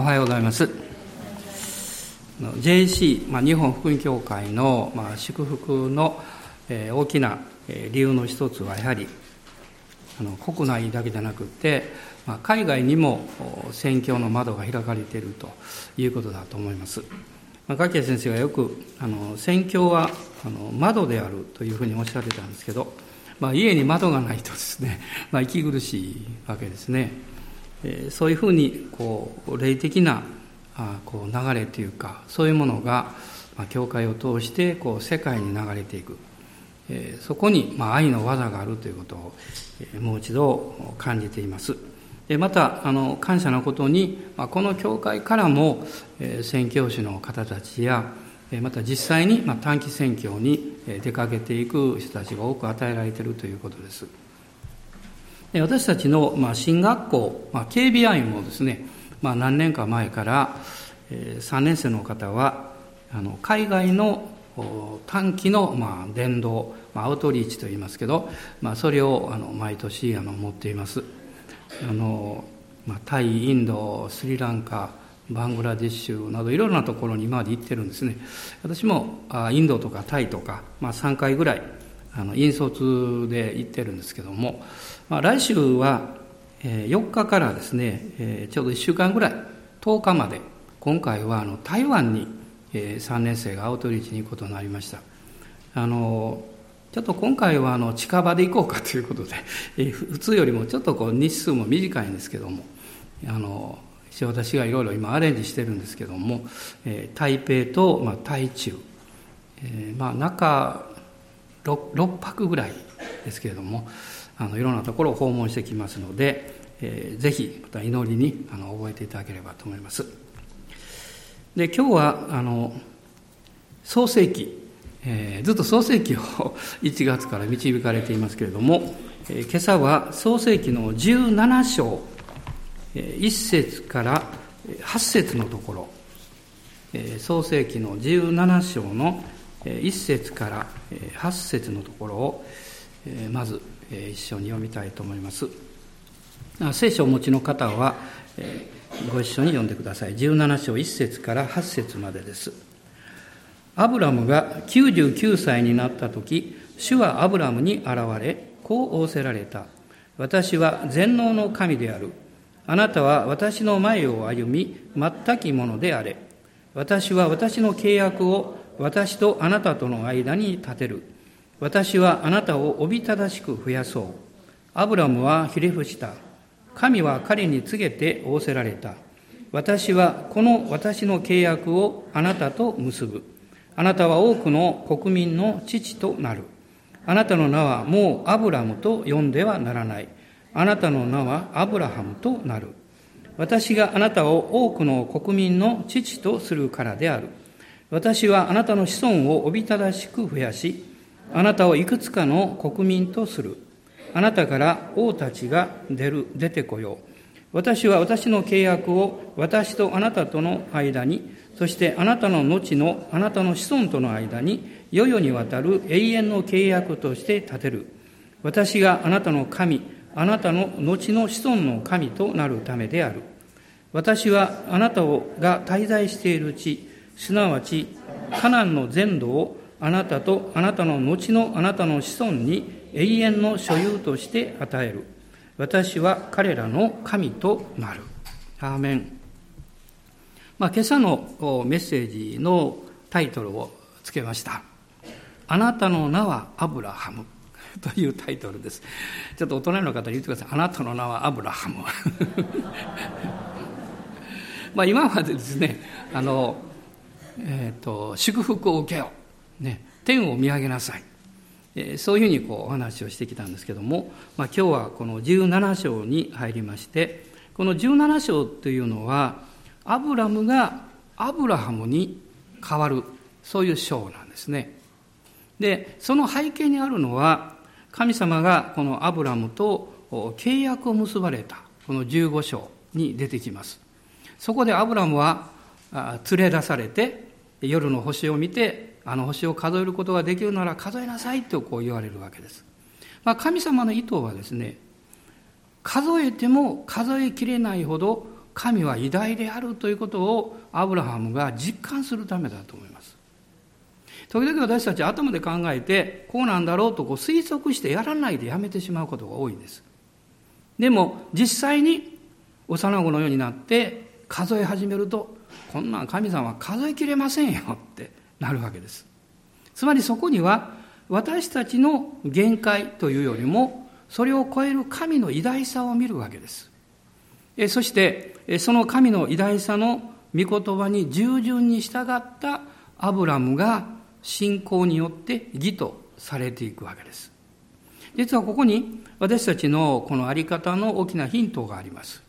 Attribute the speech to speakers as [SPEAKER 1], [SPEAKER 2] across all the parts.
[SPEAKER 1] おはようございます。JC、まあ、日本福音協会の、まあ、祝福の、えー、大きな、えー、理由の一つはやはりあの国内だけじゃなくて、まあ、海外にも宣教の窓が開かれているということだと思います。まあ、先生がよくあの宣教はあの窓であるというふうにおっしゃってたんですけど、まあ、家に窓がないとですね、まあ、息苦しいわけですね。そういうふうにこう霊的なこう流れというかそういうものが教会を通してこう世界に流れていく。そこにま愛の技があるということをもう一度感じています。またあの感謝のことにこの教会からも宣教師の方たちやまた実際に短期宣教に出かけていく人たちが多く与えられているということです。私たちの、まあ、新学校、警備員もですね、何年か前から、えー、3年生の方は海外の短期の、まあ、伝道、アウトリーチといいますけど、それを毎年持っています。あの、タイインドスリランカバングラディッシュなどいろんなところに今まで行ってるんですね。私もインドとかタイとか、まあ、3回ぐらい引率で行ってるんですけどもまあ、来週は4日からですね、ちょうど1週間ぐらい、10日まで、今回はあの台湾に3年生がアウトリーチに行くことになりました。あのちょっと今回はあの近場で行こうかということで、普通よりもちょっとこう日数も短いんですけども、あの私がいろいろ今アレンジしてるんですけども、え台北と、まあ、台中、えー、まあ中 6, 6泊ぐらいですけれども、あのいろんなところを訪問してきますので、えー、ぜひまた祈りにあの覚えていただければと思います。で今日はあの創世記、えー、ずっと創世記を 1月から導かれていますけれども、えー、今朝は創世記の17章、えー、1節から8節のところ、えー、創世記の17章の1節から8節のところをまず一緒に読みたいと思います。聖書をお持ちの方はご一緒に読んでください。17章1節から8節までです。アブラムが99歳になった時主はアブラムに現れこう仰せられた。私は全能の神である。あなたは私の前を歩み全きものであれ。私は私の契約を私とあなたとの間に立てる。私はあなたをおびただしく増やそう。アブラムはひれ伏した。神は彼に告げて仰せられた。私はこの私の契約をあなたと結ぶ。あなたは多くの国民の父となる。あなたの名はもうアブラムと呼んではならない。あなたの名はアブラハムとなる。私があなたを多くの国民の父とするからである。私はあなたの子孫をおびただしく増やし、あなたをいくつかの国民とする。あなたから王たちが出る、出てこよう。私は私の契約を私とあなたとの間に、そしてあなたの後のあなたの子孫との間に、世々にわたる永遠の契約として立てる。私があなたの神、あなたの後の子孫の神となるためである。私はあなたをが滞在している地、すなわちカナンの全土をあなたとあなたの後のあなたの子孫に永遠の所有として与える。私は彼らの神となる。アーメン。まあ、今朝のメッセージのタイトルをつけました。あなたの名はアブラハム。というタイトルです。ちょっと大人の方に言ってください。あなたの名はアブラハム。まあ今までですね、あの、えっ、ー、と、祝福を受けよう。ね、天を見上げなさい。えそういうふうにこうお話をしてきたんですけども、まあ、今日はこの17章に入りましてこの17章というのはアブラムがアブラハムに変わるそういう章なんですねでその背景にあるのは神様がこのアブラムと契約を結ばれたこの15章に出てきますそこでアブラムは連れ出されて夜の星を見てあの星を数えることができるなら数えなさいとこう言われるわけです。まあ、神様の意図はですね、数えても数えきれないほど神は偉大であるということをアブラハムが実感するためだと思います。時々私たち頭で考えてこうなんだろうとこう推測してやらないでやめてしまうことが多いんです。でも実際に幼子のようになって数え始めるとこんなん神様数えきれませんよってなるわけです。つまりそこには私たちの限界というよりもそれを超える神の偉大さを見るわけです。そしてその神の偉大さの御言葉に従順に従ったアブラムが信仰によって義とされていくわけです。実はここに私たちのこの在り方の大きなヒントがあります。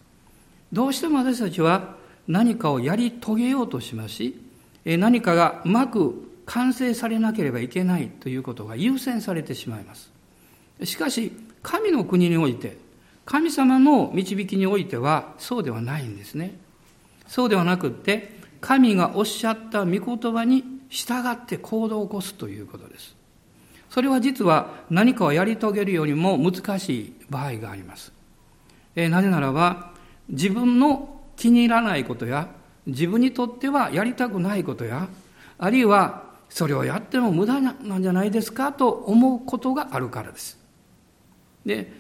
[SPEAKER 1] どうしても私たちは何かをやり遂げようとしますし、何かがうまく完成されなければいけないということが優先されてしまいます。しかし、神の国において、神様の導きにおいてはそうではないんですね。そうではなくって、神がおっしゃった御言葉に従って行動を起こすということです。それは実は何かをやり遂げるよりも難しい場合があります。えなぜならば、自分の気に入らないことや、自分にとってはやりたくないことや、あるいはそれをやっても無駄なんじゃないですかと思うことがあるからです。で、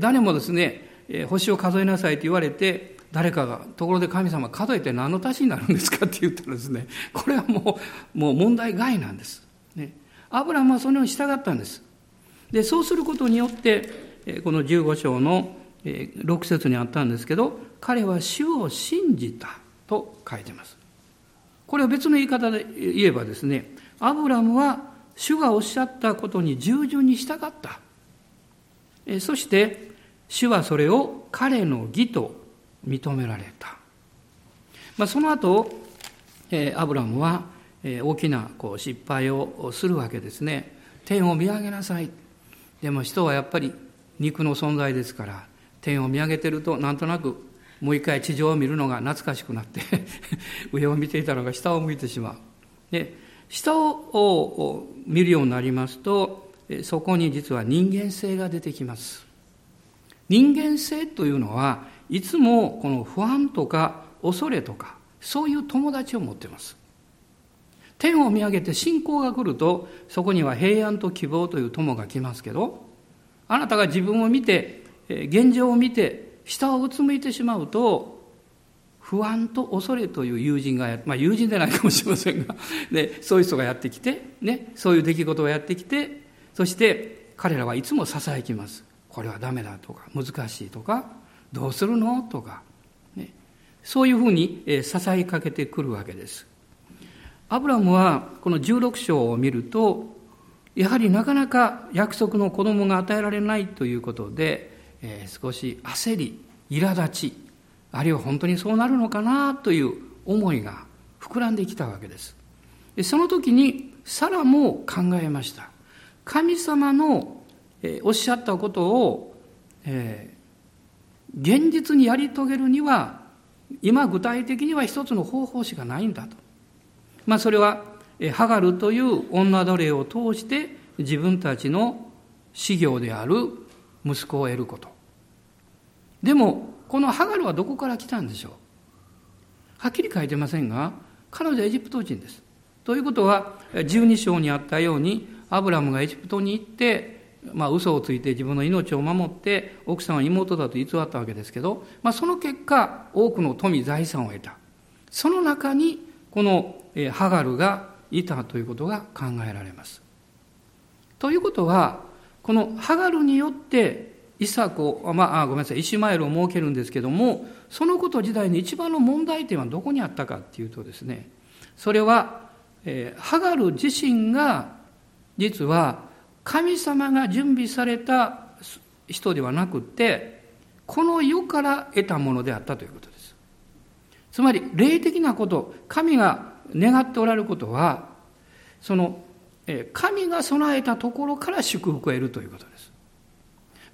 [SPEAKER 1] 誰もですね、星を数えなさいと言われて、誰かが、ところで神様数えて何の足しになるんですかって言ったらですね、これはもう、もう問題外なんです。ね。アブラムはそのように従ったんです。で、そうすることによって、この15章の6節にあったんですけど、彼は主を信じたと書いてます。これは別の言い方で言えばですね、アブラムは主がおっしゃったことに従順に従った。そして、主はそれを彼の義と認められた。まあ、その後、え、アブラムは、大きなこう失敗をするわけですね。天を見上げなさい。でも人はやっぱり肉の存在ですから、天を見上げてるとなんとなくもう一回地上を見るのが懐かしくなって 上を見ていたのが下を向いてしまう。で、下を見るようになりますと、そこに実は人間性が出てきます。人間性というのはいつもこの不安とか恐れとかそういう友達を持っています天を見上げて信仰が来るとそこには平安と希望という友が来ますけどあなたが自分を見て現状を見て下をうつむいてしまうと不安と恐れという友人がまあ友人でないかもしれませんがで そういう人がやってきて、ね、そういう出来事がやってきてそして彼らはいつも支えきますこれはダメだとか難しいとかどうするのとか、ね、そういうふうに支えかけてくるわけです。アブラムはこの16章を見ると、やはりなかなか約束の子供が与えられないということで、えー、少し焦り、苛立ち、あるいは本当にそうなるのかなという思いが膨らんできたわけです。でその時にサラも考えました。神様の、えー、おっしゃったことを、えー現実にやり遂げるには今具体的には一つの方法しかないんだと。まあそれはハガルという女奴隷を通して自分たちの修行である息子を得ること。でもこのハガルはどこから来たんでしょう？はっきり書いてませんが彼女はエジプト人です。ということは12章にあったようにアブラムがエジプトに行ってまあ、嘘をついて自分の命を守って奥さんは妹だと偽ったわけですけど、まあ、その結果多くの富財産を得た。その中にこのハガルがいたということが考えられます。ということはこのハガルによってイサコ、まあ、ごめんなさいイシュマエルを設けるんですけどもそのこと自体に一番の問題点はどこにあったかっていうとですねそれは、えー、ハガル自身が実は神様が準備された人ではなくて、この世から得たものであったということです。つまり、霊的なこと、神が願っておられることは、その、神が備えたところから祝福を得るということです。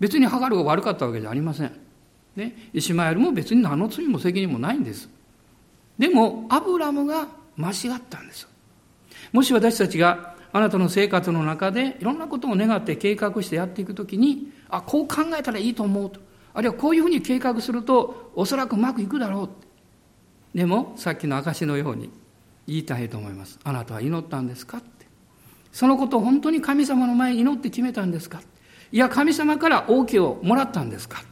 [SPEAKER 1] 別にハガルが悪かったわけじゃありません。ね、イシマエルも別に何の罪も責任もないんです。でも、アブラムが間違ったんです。もし私たちがあなたの生活の中でいろんなことを願って計画してやっていくときに、あ、こう考えたらいいと思うと。あるいはこういうふうに計画するとおそらくうまくいくだろう。でもさっきの証のように言いたいと思いますあなたは祈ったんですかってそのことを本当に神様の前に祈って決めたんですかいや神様から OK をもらったんですか？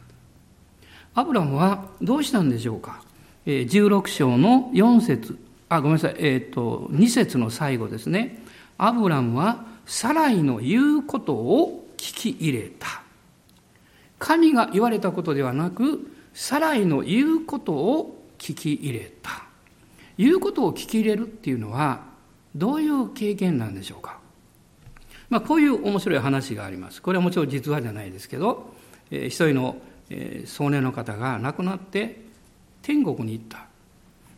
[SPEAKER 1] アブラムはどうしたんでしょうか？え16章の4節。あごめんなさい、えーと、と2節の最後ですね。アブラムはサライの言うことを聞き入れた。神が言われたことではなくサライの言うことを聞き入れた。言うことを聞き入れるっていうのはどういう経験なんでしょうか？まあこういう面白い話があります。これはもちろん実話じゃないですけど、えー、一人の、えー、少年の方が亡くなって天国に行った。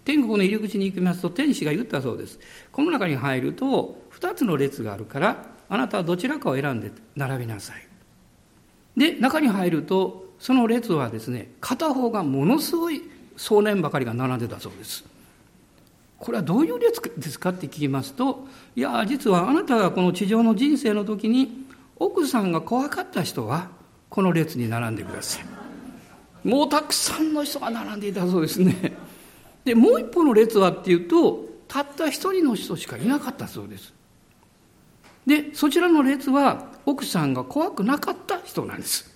[SPEAKER 1] 天国の入り口に行きますと天使が言ったそうです。この中に入ると2つの列があるからあなたはどちらかを選んで並びなさい。で中に入るとその列はですね片方がものすごい少年ばかりが並んでたそうです。これはどういう列ですか？って聞きますといや実はあなたがこの地上の人生の時に奥さんが怖かった人はこの列に並んでください。もうたくさんの人が並んでいたそうですね。でもう一方の列はっていうとたった一人の人しかいなかったそうです。でそちらの列は奥さんが怖くなかった人なんです。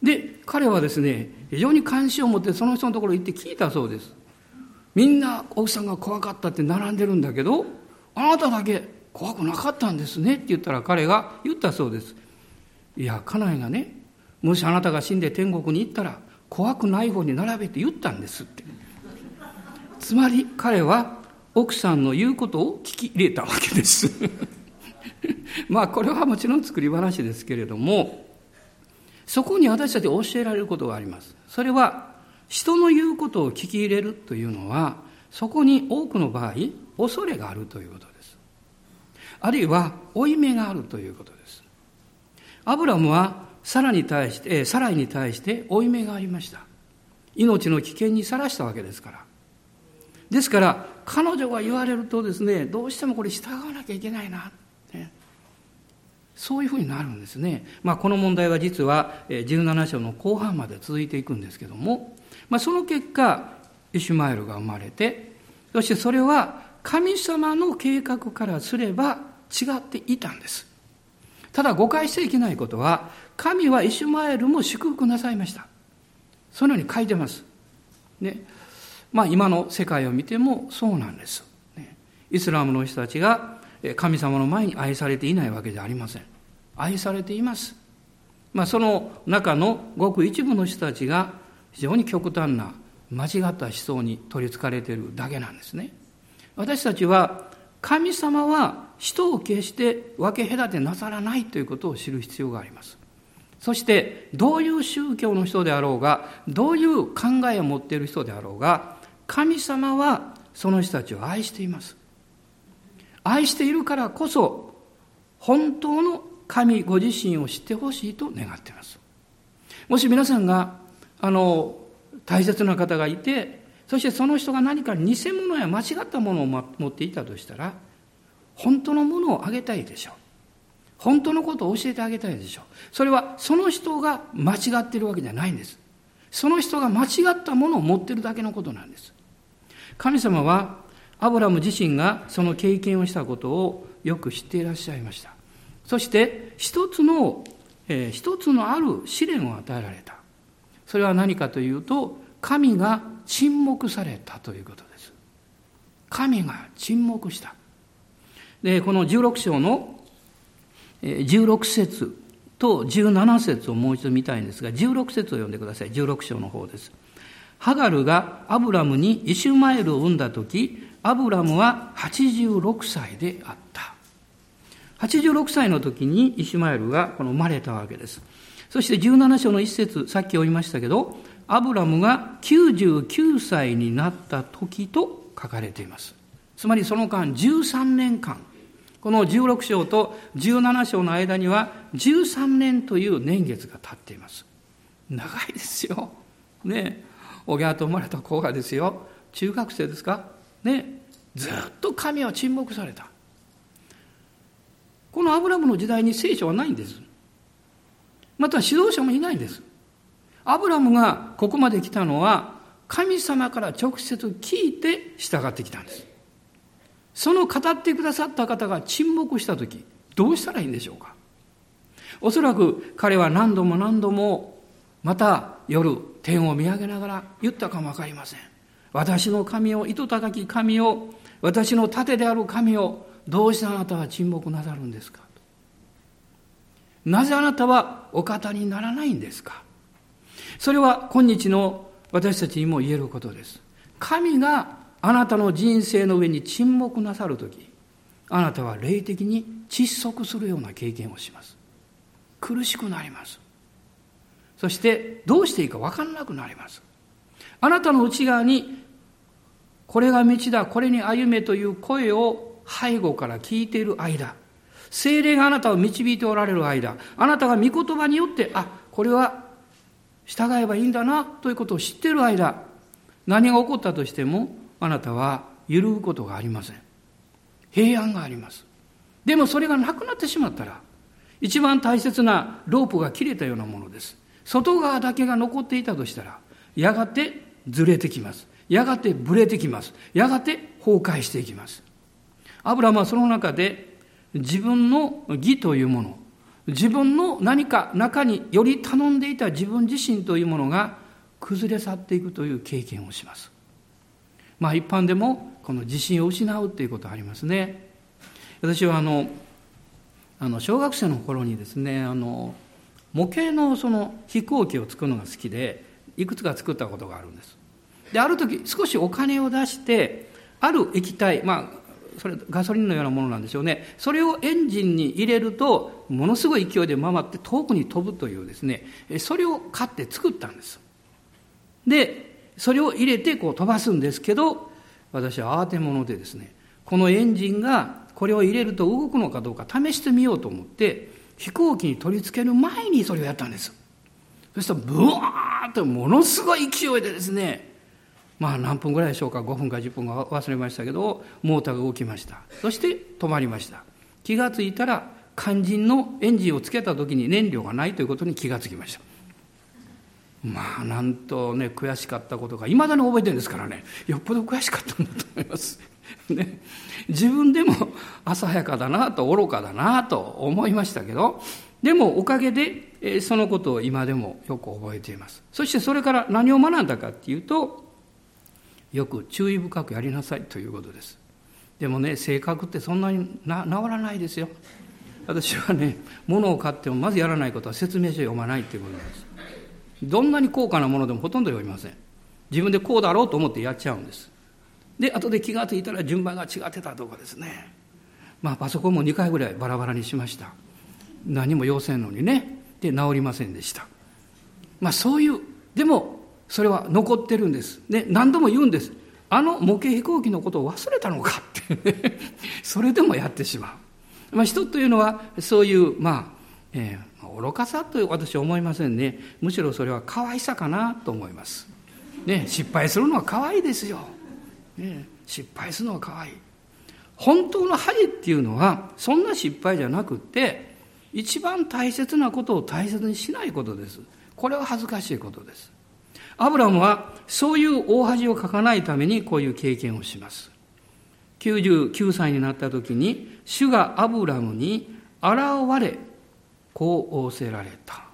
[SPEAKER 1] で彼はですね非常に関心を持ってその人のところに行って聞いたそうです。みんな奥さんが怖かったって並んでるんだけどあなただけ怖くなかったんですねって言ったら彼が言ったそうです。いや家内がねもしあなたが死んで天国に行ったら怖くない方に並べて言ったんですって。つまり彼は奥さんの言うことを聞き入れたわけです。まあこれはもちろん作り話ですけれどもそこに私たち教えられることがあります。それは人の言うことを聞き入れるというのはそこに多くの場合恐れがあるということです。あるいは負い目があるということです。アブラムはサラに対してサライに対して負い目がありました。命の危険にさらしたわけですから。ですから彼女が言われるとですねどうしてもこれ従わなきゃいけないなそういうふうになるんですね。まあ、この問題は実は17章の後半まで続いていくんですけども、まあ、その結果、イシュマエルが生まれて、そしてそれは神様の計画からすれば違っていたんです。ただ誤解しちゃいけないことは、神はイシュマエルも祝福なさいました。そのように書いてます。ね。まあ今の世界を見てもそうなんです。ね、イスラムの人たちが神様の前に愛されていないわけじゃありません。愛されています。まあ、その中のごく一部の人たちが非常に極端な間違った思想に取りつかれているだけなんですね。私たちは神様は人を決して分け隔てなさらないということを知る必要があります。そしてどういう宗教の人であろうがどういう考えを持っている人であろうが神様はその人たちを愛しています。愛しているからこそ本当の神ご自身を知ってほしいと願っていますもし皆さんがあの大切な方がいてそしてその人が何か偽物や間違ったものを持っていたとしたら本当のものをあげたいでしょう本当のことを教えてあげたいでしょうそれはその人が間違っているわけじゃないんですその人が間違ったものを持っているだけのことなんです神様はアブラム自身がその経験をしたことをよく知っていらっしゃいました。そして一つの、えー、一つのある試練を与えられた。それは何かというと、神が沈黙されたということです。神が沈黙した。で、この16章の16節と17節をもう一度見たいんですが、16節を読んでください。16章の方です。ハガルがアブラムにイシュマエルを産んだ時、アブラムは86歳であった。86歳の時にイシュマエルがこの生まれたわけです。そして17章の一節、さっき読みましたけど、アブラムが99歳になった時と書かれています。つまりその間13年間、この16章と17章の間には13年という年月が経っています。長いですよ。ね。おぎゃと生まれた子がですよ。中学生ですか？ね。ずっと神は沈黙された。このアブラムの時代に聖書はないんです。また指導者もいないんですアブラムがここまで来たのは神様から直接聞いて従ってきたんです。その語ってくださった方が沈黙した時、どうしたらいいんでしょうかおそらく彼は何度も何度もまた夜天を見上げながら言ったかもわかりません。私の神を、糸高き神を、私の盾である神を、どうしてあなたは沈黙なさるんですかなぜあなたはお方にならないんですか？それは今日の私たちにも言えることです。神があなたの人生の上に沈黙なさるとき、あなたは霊的に窒息するような経験をします。苦しくなります。そしてどうしていいか分からなくなります。あなたの内側に、これが道だ、これに歩めという声を背後から聞いている間、精霊があなたを導いておられる間、あなたが御言葉によって、あ、これは従えばいいんだなということを知っている間、何が起こったとしても、あなたは揺るぐことがありません。平安があります。でもそれがなくなってしまったら、一番大切なロープが切れたようなものです。外側だけが残っていたとしたら、やがてずれてきます。やがてぶれてきます。やがて崩壊していきます。アブラムはその中で自分の義というもの、自分の何か中により頼んでいた自分自身というものが崩れ去っていくという経験をします。まあ一般でもこの自信を失うということありますね。私はあの、あの小学生の頃にですね、あの模型のその飛行機を作るのが好きで、いくつか作ったことがあるんです。で、ある時少しお金を出して、ある液体、まあそれガソリンのようなものなんでしょうね。それをエンジンに入れるとものすごい勢いで回って遠くに飛ぶというですね。それを買って作ったんです。でそれを入れてこう飛ばすんですけど私は慌て者でですねこのエンジンがこれを入れると動くのかどうか試してみようと思って飛行機に取り付ける前にそれをやったんです。そしたらブワーッとものすごい勢いでですねまあ何分ぐらいでしょうか5分か10分か忘れましたけどモーターが動きました。そして止まりました。気がついたら肝心のエンジンをつけた時に燃料がないということに気がつきました。まあなんとね悔しかったことがいまだに覚えてるんですからね。よっぽど悔しかったんだと思います。ね、自分でも浅はかだなと愚かだなと思いましたけどでもおかげでそのことを今でもよく覚えています。そしてそれから何を学んだかっていうとよく注意深くやりなさいということです。でもね性格ってそんなにな治らないですよ。私はね物を買ってもまずやらないことは説明書読まないっていうことなんです。どんなに高価なものでもほとんど読みません。自分でこうだろうと思ってやっちゃうんです。で後で気が付いたら順番が違ってたとかですね。まあパソコンも2回ぐらいバラバラにしました。何も要せんのにね。で治りませんでした。まあそういうでもそれは残ってるんです。ね、何度も言うんです。あの模型飛行機のことを忘れたのかって、それでもやってしまう。まあ、人というのはそういう、まあ、えー、愚かさという私は思いませんね。むしろそれは可愛さかなと思います。ね、失敗するのは可愛いですよ。ね、失敗するのは可愛い。本当の恥っていうのは、そんな失敗じゃなくって、一番大切なことを大切にしないことです。これは恥ずかしいことです。アブラムはそういう大恥をかかないためにこういう経験をします。99歳になった時に主がアブラムに現れこう仰せられた。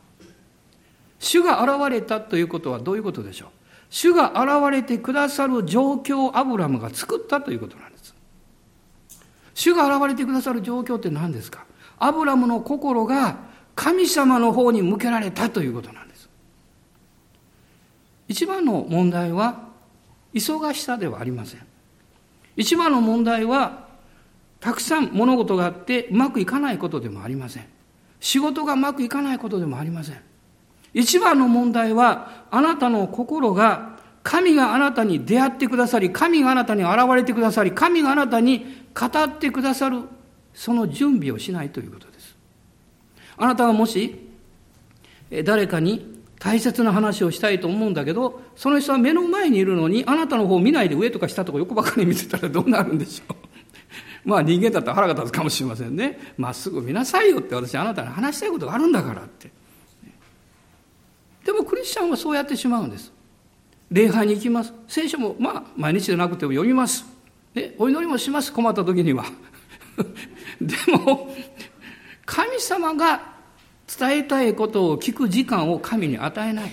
[SPEAKER 1] 主が現れたということはどういうことでしょう？主が現れてくださる状況をアブラムが作ったということなんです。主が現れてくださる状況って何ですか？アブラムの心が神様の方に向けられたということなんです。一番の問題は忙しさではありません。一番の問題はたくさん物事があってうまくいかないことでもありません。仕事がうまくいかないことでもありません。一番の問題はあなたの心が神があなたに出会ってくださり、神があなたに現れてくださり、神があなたに語ってくださる、その準備をしないということです。あなたはもし、誰かに大切な話をしたいと思うんだけど、その人は目の前にいるのに、あなたの方を見ないで上とか下とか横ばかり見てたらどうなるんでしょう。まあ人間だったら腹が立つかもしれませんね。まっすぐ見なさいよって私あなたに話したいことがあるんだからって。でもクリスチャンはそうやってしまうんです。礼拝に行きます。聖書も、まあ、毎日でなくても読みます。で、お祈りもします。困った時には。でも、神様が伝えたいことを聞く時間を神に与えない。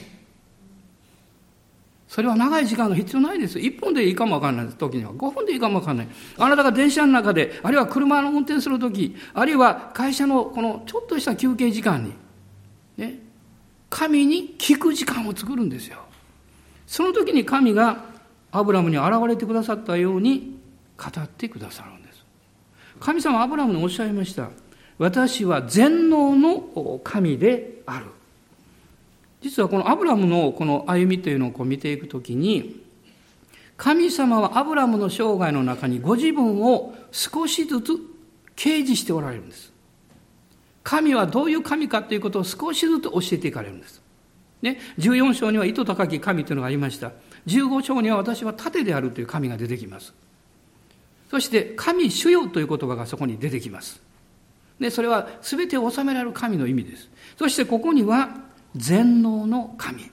[SPEAKER 1] それは長い時間が必要ないです。1分でいいかもわかんない時には、5分でいいかもわかんない。あなたが電車の中で、あるいは車の運転する時、あるいは会社のこのちょっとした休憩時間に、ね、神に聞く時間を作るんですよ。その時に神がアブラムに現れてくださったように語ってくださるんです。神様はアブラムにおっしゃいました。私は全能の神である。実はこのアブラムのこの歩みというのをこう見ていくときに、神様はアブラムの生涯の中にご自分を少しずつ掲示しておられるんです。神はどういう神かということを少しずつ教えていかれるんです。ね、14章には糸高き神というのがありました。15章には私は盾であるという神が出てきます。そして、神主よという言葉がそこに出てきます。で、それは全てを治められる神の意味です。そしてここには、全能の神。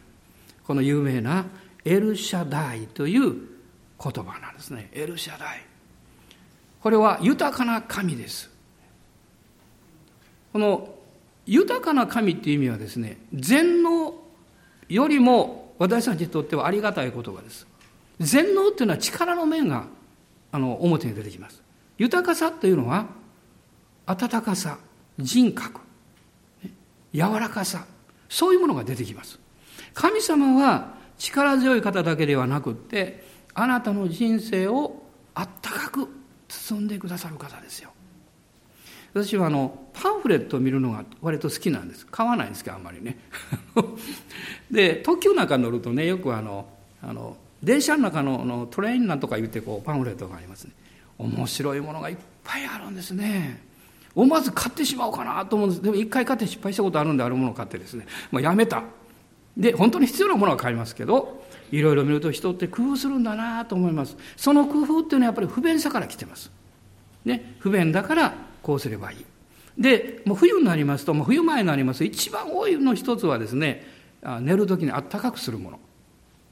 [SPEAKER 1] この有名なエルシャダイという言葉なんですね。エルシャダイ。これは豊かな神です。この豊かな神っていう意味はですね全能よりも私たちにとってはありがたい言葉です。全能っていうのは力の面があの表に出てきます。豊かさというのは温かさ人格柔らかさそういうものが出てきます。神様は力強い方だけではなくって、あなたの人生をあったかく包んでくださる方ですよ。私はあのパンフレットを見るのが割と好きなんです。買わないんですけど、あんまりね。で、特急の中乗るとね、よくあの、あの、電車の中ののトレインなんとか言ってこうパンフレットがありますね。面白いものがいっぱいあるんですね。思わず買ってしまおうかなと思うんです。でも一回買って失敗したことあるんであるものを買ってですね、まあ、やめた。で本当に必要なものは買いますけどいろいろ見ると人って工夫するんだなと思います。その工夫っていうのはやっぱり不便さから来てます、ね、不便だからこうすればいい。でもう冬になりますともう冬前になりますと一番多いの一つはですね寝る時にあったかくするもの、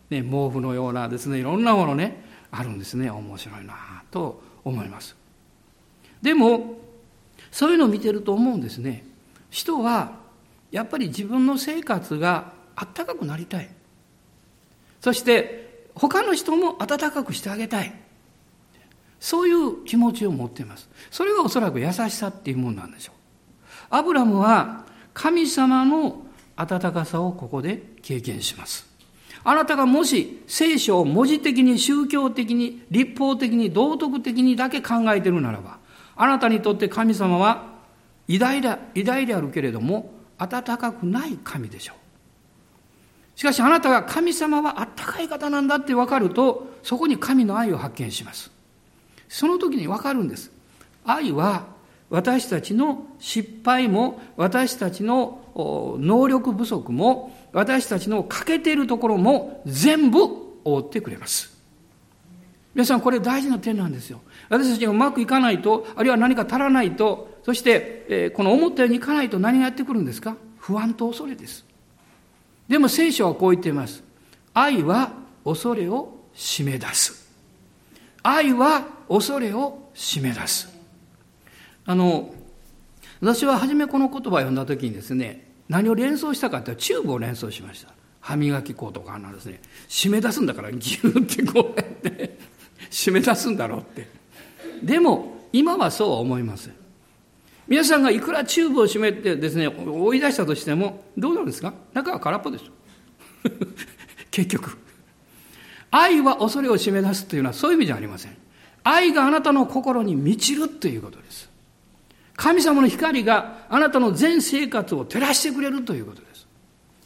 [SPEAKER 1] ね、毛布のようなですねいろんなものねあるんですね。面白いなと思います。でもそういうのを見てると思うんですね。人はやっぱり自分の生活があったかくなりたい。そして他の人も温かくしてあげたい。そういう気持ちを持っています。それがおそらく優しさっていうものなんでしょう。アブラムは神様の温かさをここで経験します。あなたがもし聖書を文字的に宗教的に立法的に道徳的にだけ考えてるならばあなたにとって神様は偉大だ偉大であるけれども温かくない神でしょう。しかしあなたが神様はあったかい方なんだって分かるとそこに神の愛を発見します。その時に分かるんです。愛は私たちの失敗も私たちの能力不足も私たちの欠けているところも全部覆ってくれます。皆さんこれ大事な点なんですよ。私たちがうまくいかないと、あるいは何か足らないと、そして、えー、この思ったようにいかないと何がやってくるんですか？不安と恐れです。でも聖書はこう言っています。愛は恐れを締め出す。愛は恐れを締め出す。あの、私は初めこの言葉を読んだ時にですね、何を連想したかってチューブを連想しました。歯磨き粉とかなんですね、締め出すんだからギューってこうやって締め出すんだろうって。でも今はそうは思いません。皆さんがいくらチューブを閉めてですね追い出したとしてもどうなんですか？中は空っぽです。結局。愛は恐れを締め出すというのはそういう意味じゃありません。愛があなたの心に満ちるということです。神様の光があなたの全生活を照らしてくれるということです。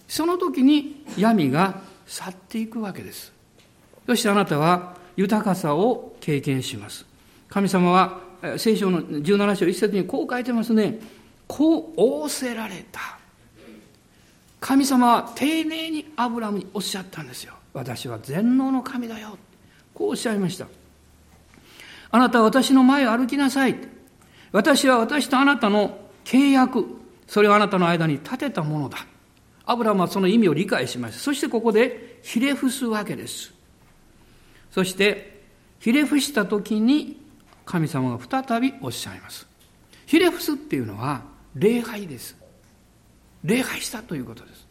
[SPEAKER 1] その時に闇が去っていくわけです。そしてあなたは豊かさを経験します。神様は聖書の17章一節にこう書いてますね。こう仰せられた。神様は丁寧にアブラムにおっしゃったんですよ。私は全能の神だよ。こうおっしゃいました。あなたは私の前を歩きなさい。私は私とあなたの契約、それをあなたの間に立てたものだ。アブラムはその意味を理解しました。そしてここでひれ伏すわけです。そして、ひれ伏した時に神様が再びおっしゃいます。ひれ伏すっていうのは礼拝です。礼拝したということです。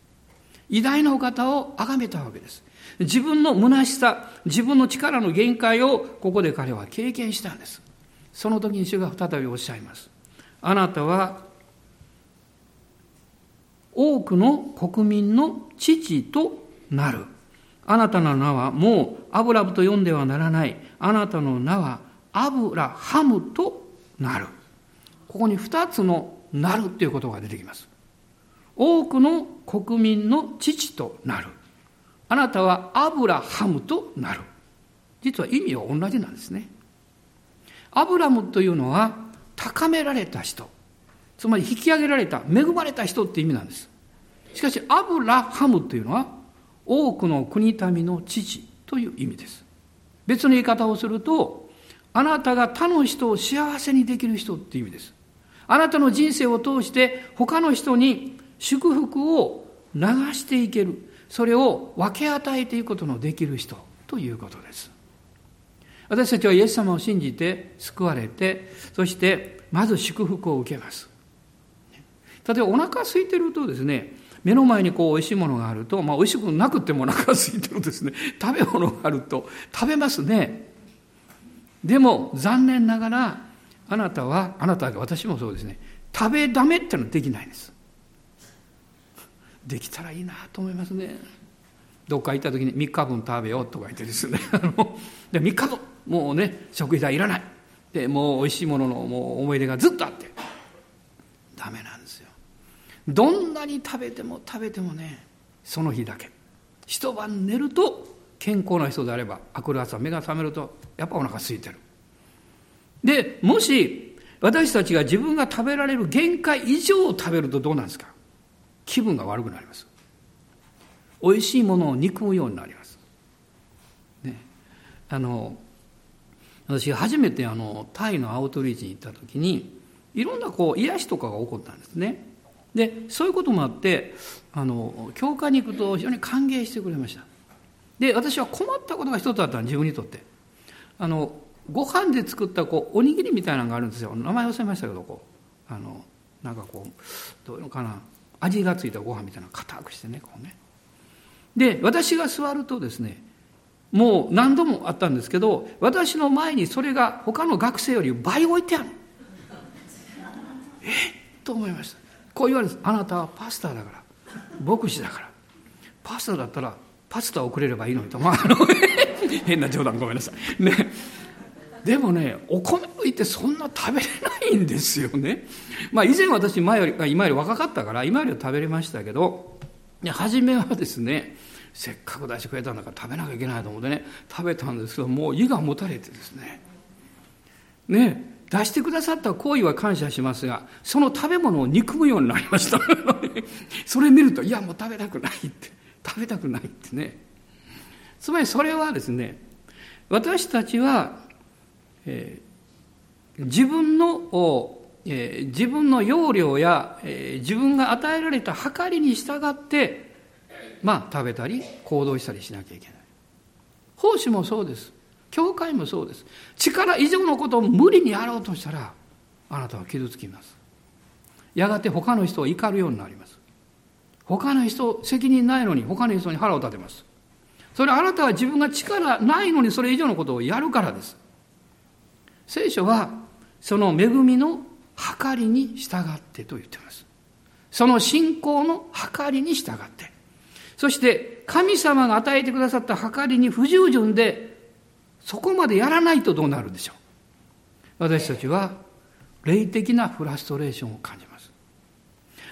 [SPEAKER 1] 偉大なお方を崇めたわけです。自分の虚しさ、自分の力の限界をここで彼は経験したんです。その時に主が再びおっしゃいます。あなたは多くの国民の父となる。あなたの名はもうアブラブと呼んではならない。あなたの名はアブラハムとなる。ここに二つのなるっていうことが出てきます。多くの国民の父となる。あなたはアブラハムとなる。実は意味は同じなんですね。アブラムというのは高められた人。つまり引き上げられた、恵まれた人って意味なんです。しかし、アブラハムというのは多くの国民の父という意味です。別の言い方をすると、あなたが他の人を幸せにできる人っていう意味です。あなたの人生を通して他の人に祝福を流していける。それを分け与えていくことのできる人ということです。私たちはイエス様を信じて救われて、そしてまず祝福を受けます。例えばお腹空いてるとですね、目の前にこう美味しいものがあると、まあ美味しくなくてもお腹空いてるとですね、食べ物があると食べますね。でも残念ながら、あなたは、あなたが私もそうですね、食べだめってのはできないんです。できたらいいなと思いますね。どっか行った時に3日分食べようとか言ってですね、で3日分、もうね、食費代いらない。で、もう美味しいもののもう思い出がずっとあって、ダメなんですよ。どんなに食べても食べてもね、その日だけ。一晩寝ると健康な人であれば、明くる朝目が覚めると、やっぱお腹空いてる。で、もし、私たちが自分が食べられる限界以上を食べるとどうなんですか？気分が悪くなります。美味しいものを憎むようになります。ね、あの私初めてあのタイのアウトリーチに行った時にいろんなこう癒しとかが起こったんですね。でそういうこともあってあの教会に行くと非常に歓迎してくれました。で私は困ったことが一つあったの自分にとって。あのご飯で作ったこうおにぎりみたいなのがあるんですよ。名前忘れましたけどこう。あのなんかこうどういうのかな。味がついたご飯みたいなの硬くしてねこうね。で私が座るとですねもう何度もあったんですけど私の前にそれが他の学生より倍置いてある。え？っと思いました。こう言われるんです。あなたはパスタだから。牧師だから。パスタだったらパスタをくれればいいのにと、まあ、あの 変な冗談ごめんなさい。ね。でもねお米をいってそんな食べれないんですよね。まあ以前私前より今より若かったから今よりは食べれましたけど初めはですねせっかく出してくれたんだから食べなきゃいけないと思ってね食べたんですけどもう胃がもたれてですね。ね。出してくださった行為は感謝しますがその食べ物を憎むようになりました。それ見るといやもう食べたくないって。食べたくないってね。つまりそれはですね私たちは、えー、自分のえー、自分の要領や、えー、自分が与えられた計りに従ってまあ食べたり行動したりしなきゃいけない。奉仕もそうです。教会もそうです。力以上のことを無理にやろうとしたらあなたは傷つきます。やがて他の人を怒るようになります。他の人責任ないのに他の人に腹を立てますそれあなたは自分が力ないのにそれ以上のことをやるからです聖書はその恵みの計りに従ってと言っています。その信仰の計りに従って。そして神様が与えてくださった計りに不従順でそこまでやらないとどうなるでしょう。私たちは霊的なフラストレーションを感じます。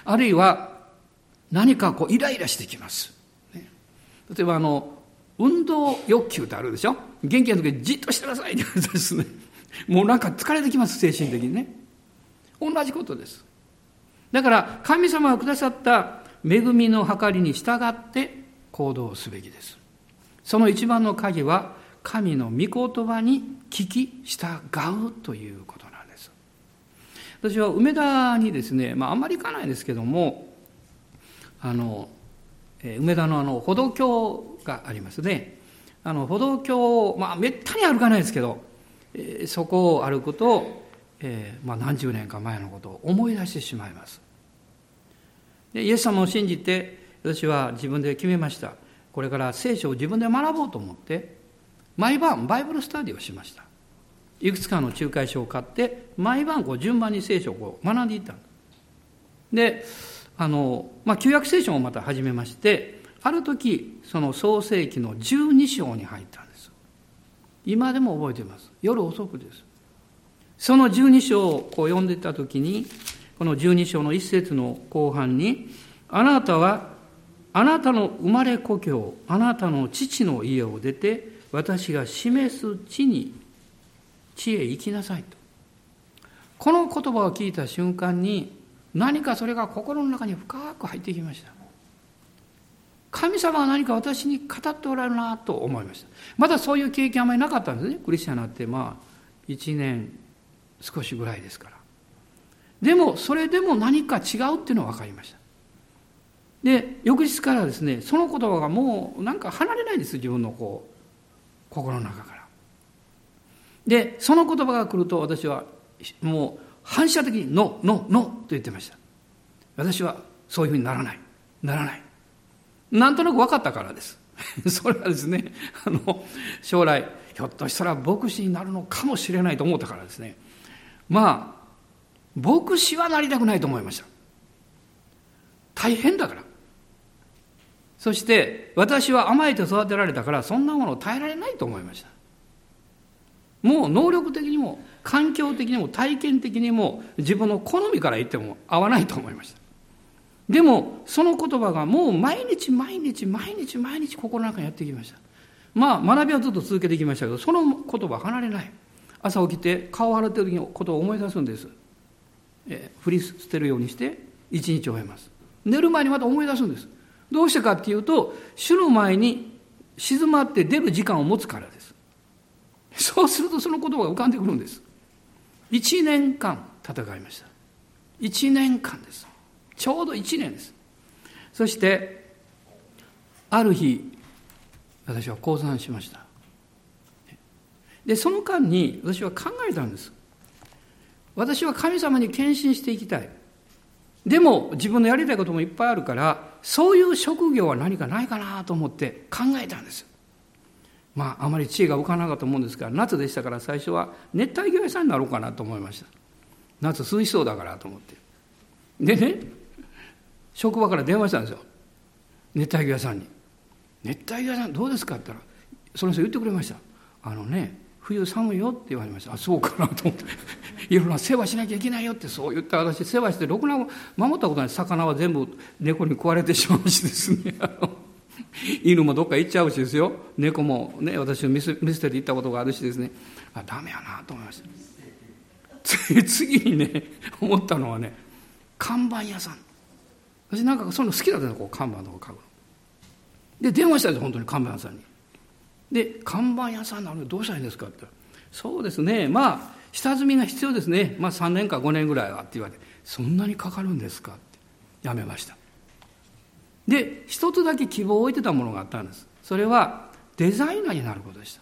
[SPEAKER 1] あるいは何かこうイライラしてきます。ね、例えばあの、運動欲求ってあるでしょ？元気な時にじっとしてくださいって言われたですね。もうなんか疲れてきます、精神的にね。同じことです。だから神様がくださった恵みの計りに従って行動すべきです。その一番の鍵は神の御言葉に聞き従うということなんです。私は梅田にですね、まああんまり行かないですけども、あの、梅田のあの歩道橋がありますね。あの歩道橋を、まあ、めったに歩かないですけど、えー、そこを歩くと、えーまあ、何十年か前のことを思い出してしまいます。でイエス様を信じて、私は自分で決めました。これから聖書を自分で学ぼうと思って、毎晩バイブルスタディをしました。いくつかの仲介書を買って、毎晩こう順番に聖書をこう学んでいったで、あの、まあ、旧約聖書もまた始めまして、ある時、その創世記の12章に入ったんです。今でも覚えています。夜遅くです。その12章をこう読んでいた時に、この12章の一節の後半に、あなたは、あなたの生まれ故郷、あなたの父の家を出て、私が示す地に、地へ行きなさいと。この言葉を聞いた瞬間に、何かそれが心の中に深く入ってきました。神様は何か私に語っておられるなと思いました。まだそういう経験あまりなかったんですね。クリスチャンになってまあ1年少しぐらいですから。でもそれでも何か違うっていうのは分かりました。で、翌日からですね、その言葉がもうなんか離れないんです、自分のこう、心の中から。で、その言葉が来ると私はもう反射的にノ、ノ、ノと言ってました。私はそういうふうにならない。ならない。なんとなく分かったからです。それはですね、あの、将来、ひょっとしたら牧師になるのかもしれないと思ったからですね。まあ、牧師はなりたくないと思いました。大変だから。そして、私は甘えて育てられたから、そんなものを耐えられないと思いました。もう能力的にも、環境的にも、体験的にも、自分の好みから言っても合わないと思いました。でも、その言葉がもう毎日毎日毎日毎日心の中にやってきました。まあ、学びはずっと続けてきましたけど、その言葉離れない。朝起きて顔を洗ってる時のことを思い出すんです。え振り捨てるようにして一日終えます。寝る前にまた思い出すんです。どうしてかっていうと、主の前に静まって出る時間を持つからです。そうするとその言葉が浮かんでくるんです。一年間戦いました。一年間です。ちょうど1年です。そして、ある日、私は降参しました。で、その間に私は考えたんです。私は神様に献身していきたい。でも自分のやりたいこともいっぱいあるから、そういう職業は何かないかなと思って考えたんです。まあ、あまり知恵が浮かなかったと思うんですが、夏でしたから最初は熱帯魚屋さんになろうかなと思いました。夏涼しそうだからと思って。でね、職場から電話したんですよ熱帯魚屋さんに「熱帯魚屋さんどうですか?」って言ったらその人言ってくれました「あのね冬寒いよ」って言われましたあそうかなと思って いろんな世話しなきゃいけないよってそう言った私世話してろくな守ったことない魚は全部猫に食われてしまうしですね 犬もどっか行っちゃうしですよ。猫もね私を見捨てて行ったことがあるしですね。あダメやなと思いました。次にね思ったのはね看板屋さん。私なんかそういうの好きだったのこう看板とか書くの。で電話したんです本当に看板屋さんに。で看板屋さんなのにどうしたらいいんですかって。そうですねまあ下積みが必要ですね。まあ3年か5年ぐらいはって言われてそんなにかかるんですかって。やめました。で一つだけ希望を置いてたものがあったんです。それはデザイナーになることでした。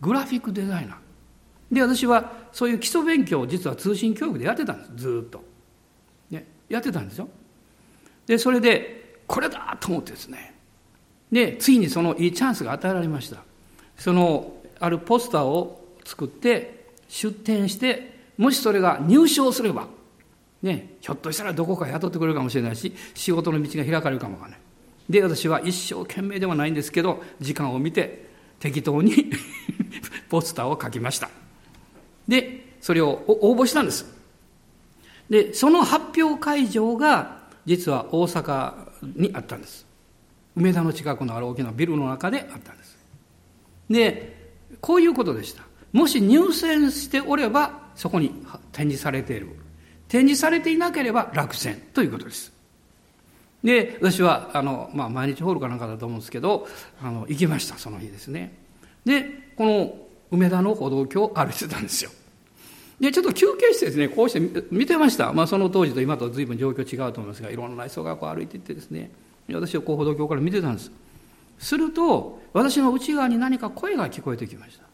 [SPEAKER 1] グラフィックデザイナー。で私はそういう基礎勉強を実は通信教育でやってたんです。ずっと、ね、やってたんですよ。で、それで、これだと思ってですね。で、ついにそのいいチャンスが与えられました。その、あるポスターを作って、出展して、もしそれが入賞すれば、ね、ひょっとしたらどこか雇ってくれるかもしれないし、仕事の道が開かれるかもわからない。で、私は一生懸命ではないんですけど、時間を見て、適当に ポスターを書きました。で、それを応募したんです。で、その発表会場が実は大阪にあったんです梅田の近くのある大きなビルの中であったんですでこういうことでしたもし入選しておればそこに展示されている展示されていなければ落選ということですで私はあの、まあ、毎日ホールかなんかだと思うんですけどあの行きましたその日ですねでこの梅田の歩道橋を歩いてたんですよで、ちょっと休憩してですね、こうして見てました。まあその当時と今と随分状況違うと思いますが、いろんな人がこう歩いていってですね、私はこう歩道橋から見てたんです。すると、私の内側に何か声が聞こえてきました。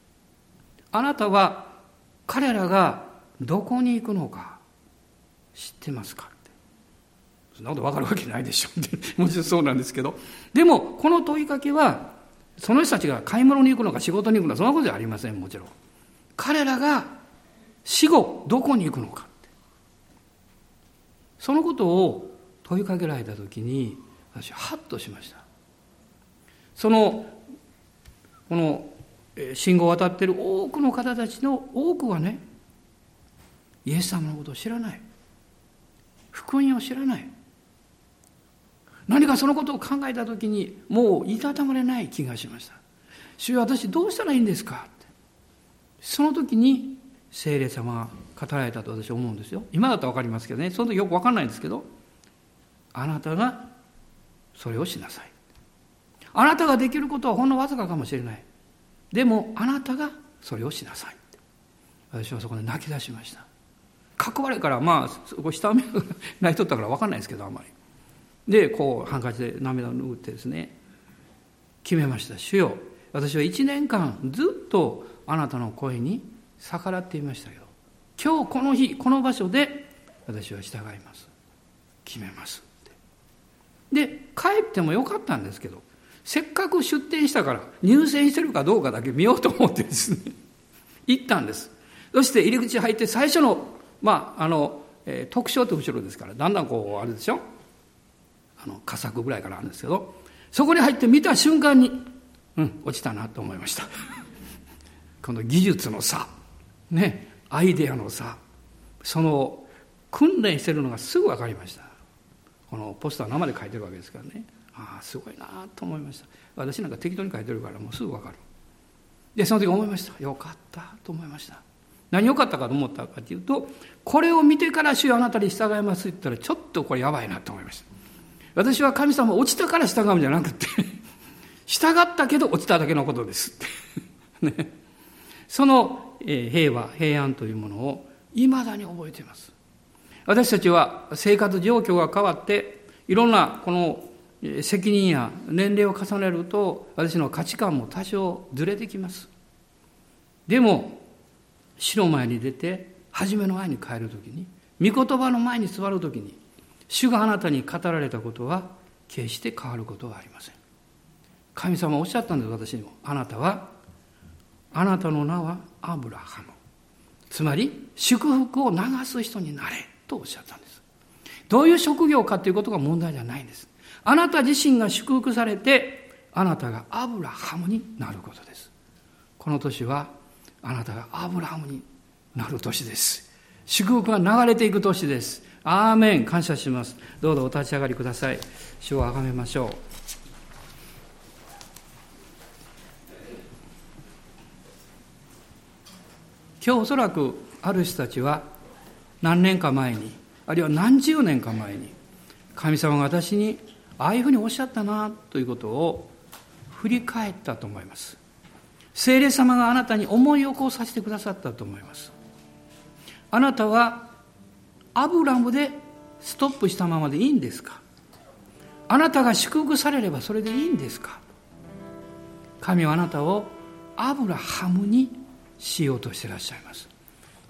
[SPEAKER 1] あなたは彼らがどこに行くのか知ってますかって。そんなこと分かるわけないでしょって。もちろんそうなんですけど。でも、この問いかけは、その人たちが買い物に行くのか仕事に行くのか、そんなことじゃありません、もちろん。彼らが死後どこに行くのかって。そのことを問いかけられた時に、私はハッとしました。その、この信号を渡ってる多くの方たちの多くはね、イエス様のことを知らない。福音を知らない。何かそのことを考えた時にもういたたまれない気がしました。主よ私どうしたらいいんですか？ってその時に聖霊様が語られたと私は思うんですよ。今だったら分かりますけどね、その時よく分かんないんですけど、あなたがそれをしなさい。あなたができることはほんのわずかかもしれない。でもあなたがそれをしなさい。私はそこで泣き出しました。囲われからまあそこ下目が泣いとったから分かんないですけどあんまり。でこうハンカチで涙を拭ってですね決めました。主よ私は1年間ずっとあなたの声に逆らっていましたけど今日この日この場所で私は従います。決めます。ってで帰ってもよかったんですけどせっかく出店したから入選してるかどうかだけ見ようと思ってですね行ったんです。そして入り口入って最初のまああの、えー、特徴って後ろですからだんだんこうあれでしょあの佳作ぐらいからあるんですけどそこに入って見た瞬間にうん落ちたなと思いました。この技術の差ねアイデアの差その訓練してるのがすぐ分かりました。このポスター生で書いてるわけですからね。ああすごいなと思いました。私なんか適当に書いてるからもうすぐ分かる。でその時思いました。よかったと思いました。何よかったかと思ったかというとこれを見てから主よあなたに従いますって言ったらちょっとこれやばいなと思いました。私は神様落ちたから従うんじゃなくて 従ったけど落ちただけのことですって。ね、その平和平安というものをいまだに覚えています。私たちは生活状況が変わっていろんなこの責任や年齢を重ねると私の価値観も多少ずれてきます。でも死の前に出て初めの前に帰る時に御言葉の前に座る時に主があなたに語られたことは決して変わることはありません。神様おっしゃったんです私にも。あなたはあなたの名はアブラハム。つまり祝福を流す人になれとおっしゃったんです。どういう職業かということが問題じゃないんです。あなた自身が祝福されてあなたがアブラハムになることです。この年はあなたがアブラハムになる年です。祝福が流れていく年です。アーメン。感謝します。どうぞお立ち上がりください。主をあがめましょう。今日おそらくある人たちは何年か前にあるいは何十年か前に神様が私にああいうふうにおっしゃったなということを振り返ったと思います。聖霊様があなたに思い起こさせてくださったと思います。あなたはアブラムでストップしたままでいいんですか？あなたが祝福されればそれでいいんですか？神はあなたをアブラハムにしようとしてらっしゃいます。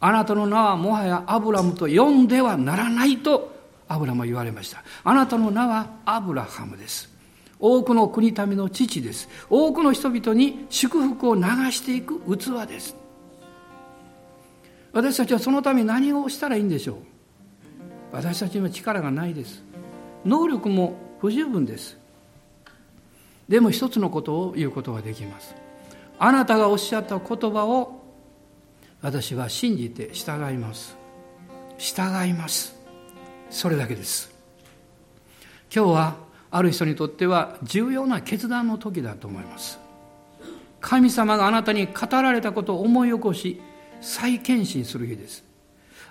[SPEAKER 1] あなたの名はもはやアブラムと呼んではならないとアブラムは言われました。あなたの名はアブラハムです。多くの国民の父です。多くの人々に祝福を流していく器です。私たちはそのために何をしたらいいんでしょう？私たちには力がないです。能力も不十分です。でも一つのことを言うことができます。あなたがおっしゃった言葉を私は信じて従います。従います。それだけです。今日はある人にとっては重要な決断の時だと思います。神様があなたに語られたことを思い起こし再献身する日です。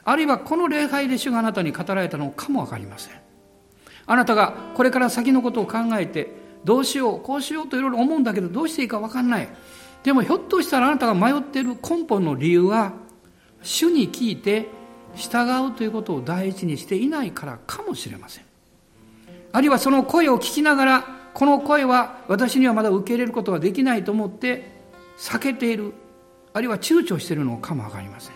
[SPEAKER 1] あるいはこの礼拝で主があなたに語られたのかもわかりません。あなたがこれから先のことを考えてどうしようこうしようといろいろ思うんだけどどうしていいかわかんない。でもひょっとしたらあなたが迷っている根本の理由は主に聞いて従うということを第一にしていないからかもしれません。あるいはその声を聞きながらこの声は私にはまだ受け入れることができないと思って避けているあるいは躊躇しているのかも分かりません。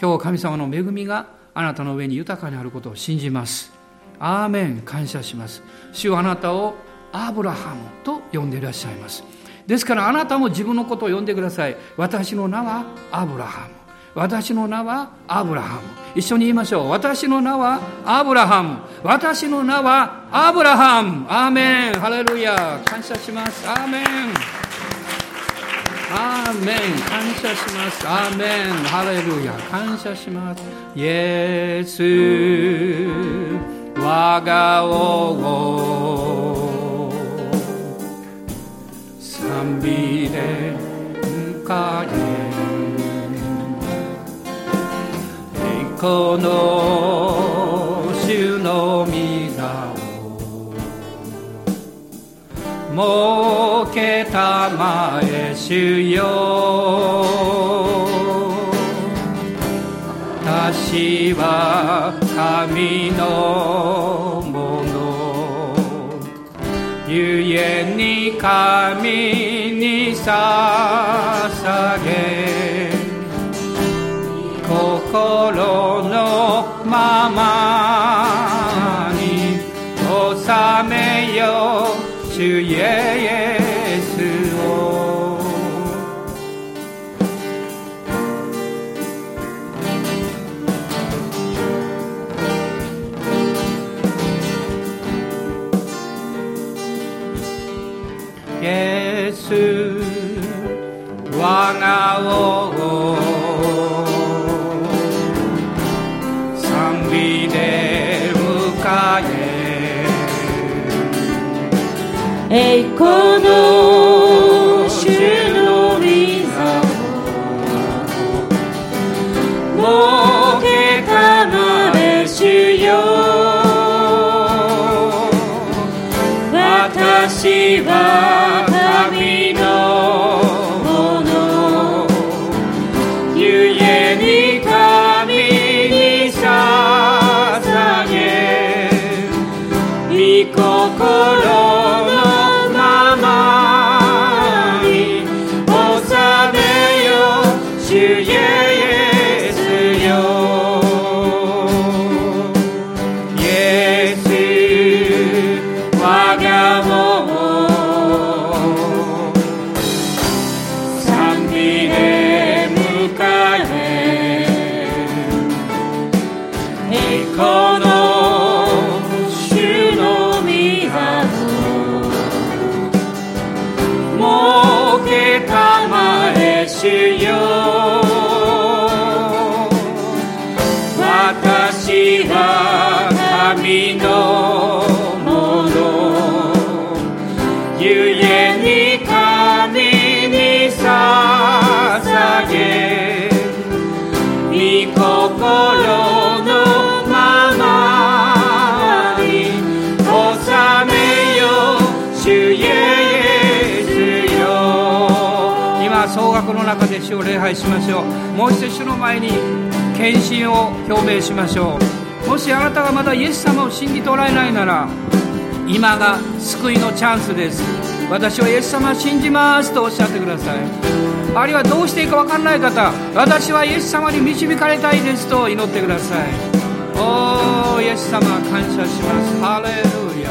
[SPEAKER 1] 今日神様の恵みがあなたの上に豊かにあることを信じます。アーメン。感謝します。主はあなたをアブラハムと呼んでいらっしゃいます。ですからあなたも自分のことを呼んでください。私の名はアブラハム。私の名はアブラハム。一緒に言いましょう。私の名はアブラハム。私の名はアブラハム。アーメン。ハレルヤ。感謝します。アーメン。アーメン。感謝します。アーメン。ハレルヤ。感謝します。イエス。我が王賛美で迎えこの主の御座を設けたまえ主よ。私は神のもの。ゆえに神に捧げ心のままに収めよう。主イ中で主を礼拝しましょうもう一度主の前に献身を表明しましょうもしあなたがまだイエス様を信じておられないなら今が救いのチャンスです。私はイエス様を信じますとおっしゃってください。あるいはどうしていいか分かんない方私はイエス様に導かれたいですと祈ってください。おおイエス様感謝します。ハレルヤ。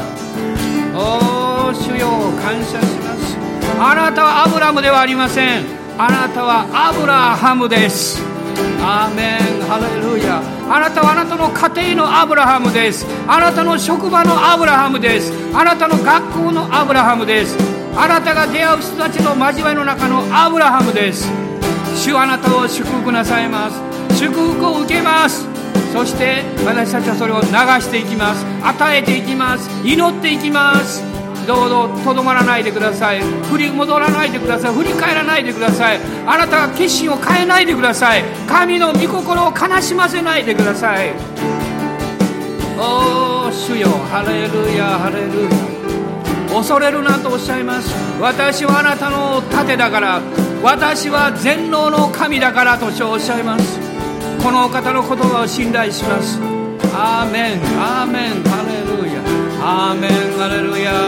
[SPEAKER 1] おお主よ感謝します。あなたはアブラムではありません。あなたはアブラハムです。アーメンハレルヤあなたはあなたの家庭のアブラハムです。あなたの職場のアブラハムです。あなたの学校のアブラハムです。あなたが出会う人たちの交わりの中のアブラハムです。主あなたを祝福なさいます。祝福を受けます。そして私たちはそれを流していきます。与えていきます。祈っていきます。どうぞとどまらないでください。振り戻らないでください。振り返らないでください。あなたが決心を変えないでください。神の御心を悲しませないでください。おお主よ。ハレルヤ。ハレルヤ。恐れるなとおっしゃいます。私はあなたの盾だから。私は全能の神だからとおっしゃいます。このお方の言葉を信頼します。アーメン。アーメン。ハレルヤ。アーメン。アレルヤ。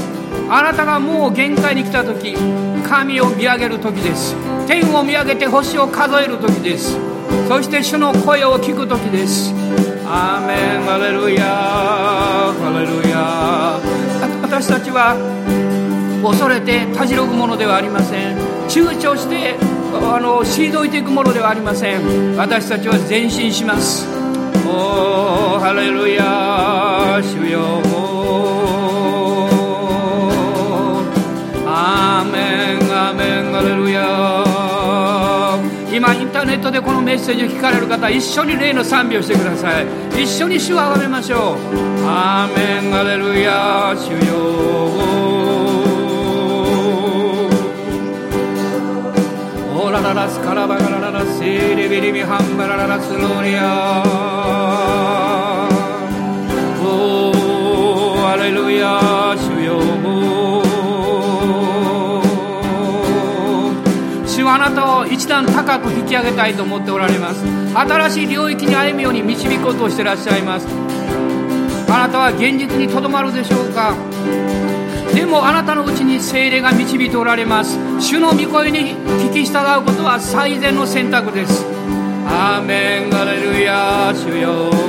[SPEAKER 1] あなたがもう限界に来た時神を見上げる時です。天を見上げて星を数える時です。そして主の声を聞く時です。アーメンアレルヤハレルヤ私たちは恐れてたじろぐものではありません。躊躇してあの退いていくものではありません。私たちは前進します。おーハレルヤ主よレルヤ今インターネットでこのメッセージを聞かれる方一緒に霊の賛美をしてください。一緒に主をあがめましょう。アーメン。アレルヤ主よ。オラララスカラバガラララセリビリビハンバラララスローリア。高く引き上げたいと思っておられます。新しい領域に歩むように導こうとしてらっしゃいます。あなたは現実にとどまるでしょうか？でもあなたのうちに精霊が導いておられます。主の御声に聞き従うことは最善の選択です。アーメン。アレルヤ主よ。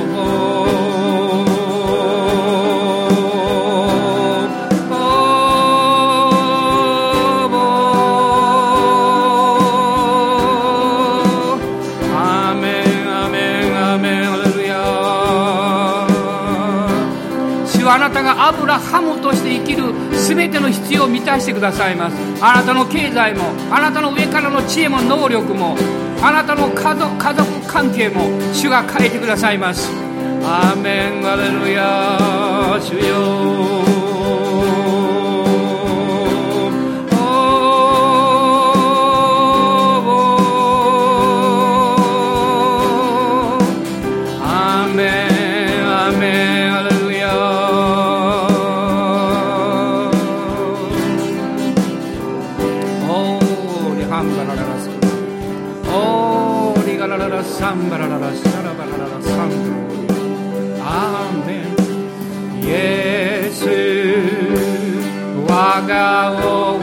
[SPEAKER 1] アブラハムとして生きる全ての必要を満たしてくださいます。あなたの経済もあなたの上からの知恵も能力もあなたの家族家族関係も主が変えてくださいます。アーメン。アレルヤ主よ。ンバラララスオーリガラララサンバラララシャラバラララサンブロアーメンイエス我が王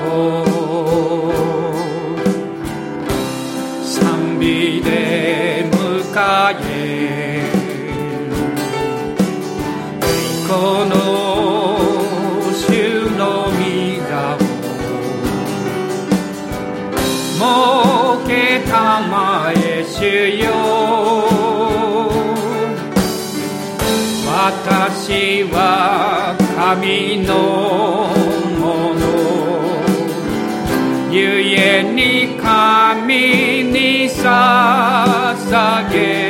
[SPEAKER 1] 賛美で迎えこの神のもの。ゆえに神に捧げ。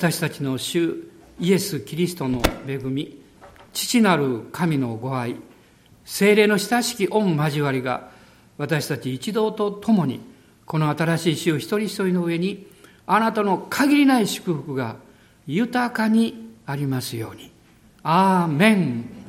[SPEAKER 1] 私たちの主イエス・キリストの恵み父なる神のご愛精霊の親しき御交わりが私たち一同と共にこの新しい週一人一人の上にあなたの限りない祝福が豊かにありますように。アーメン。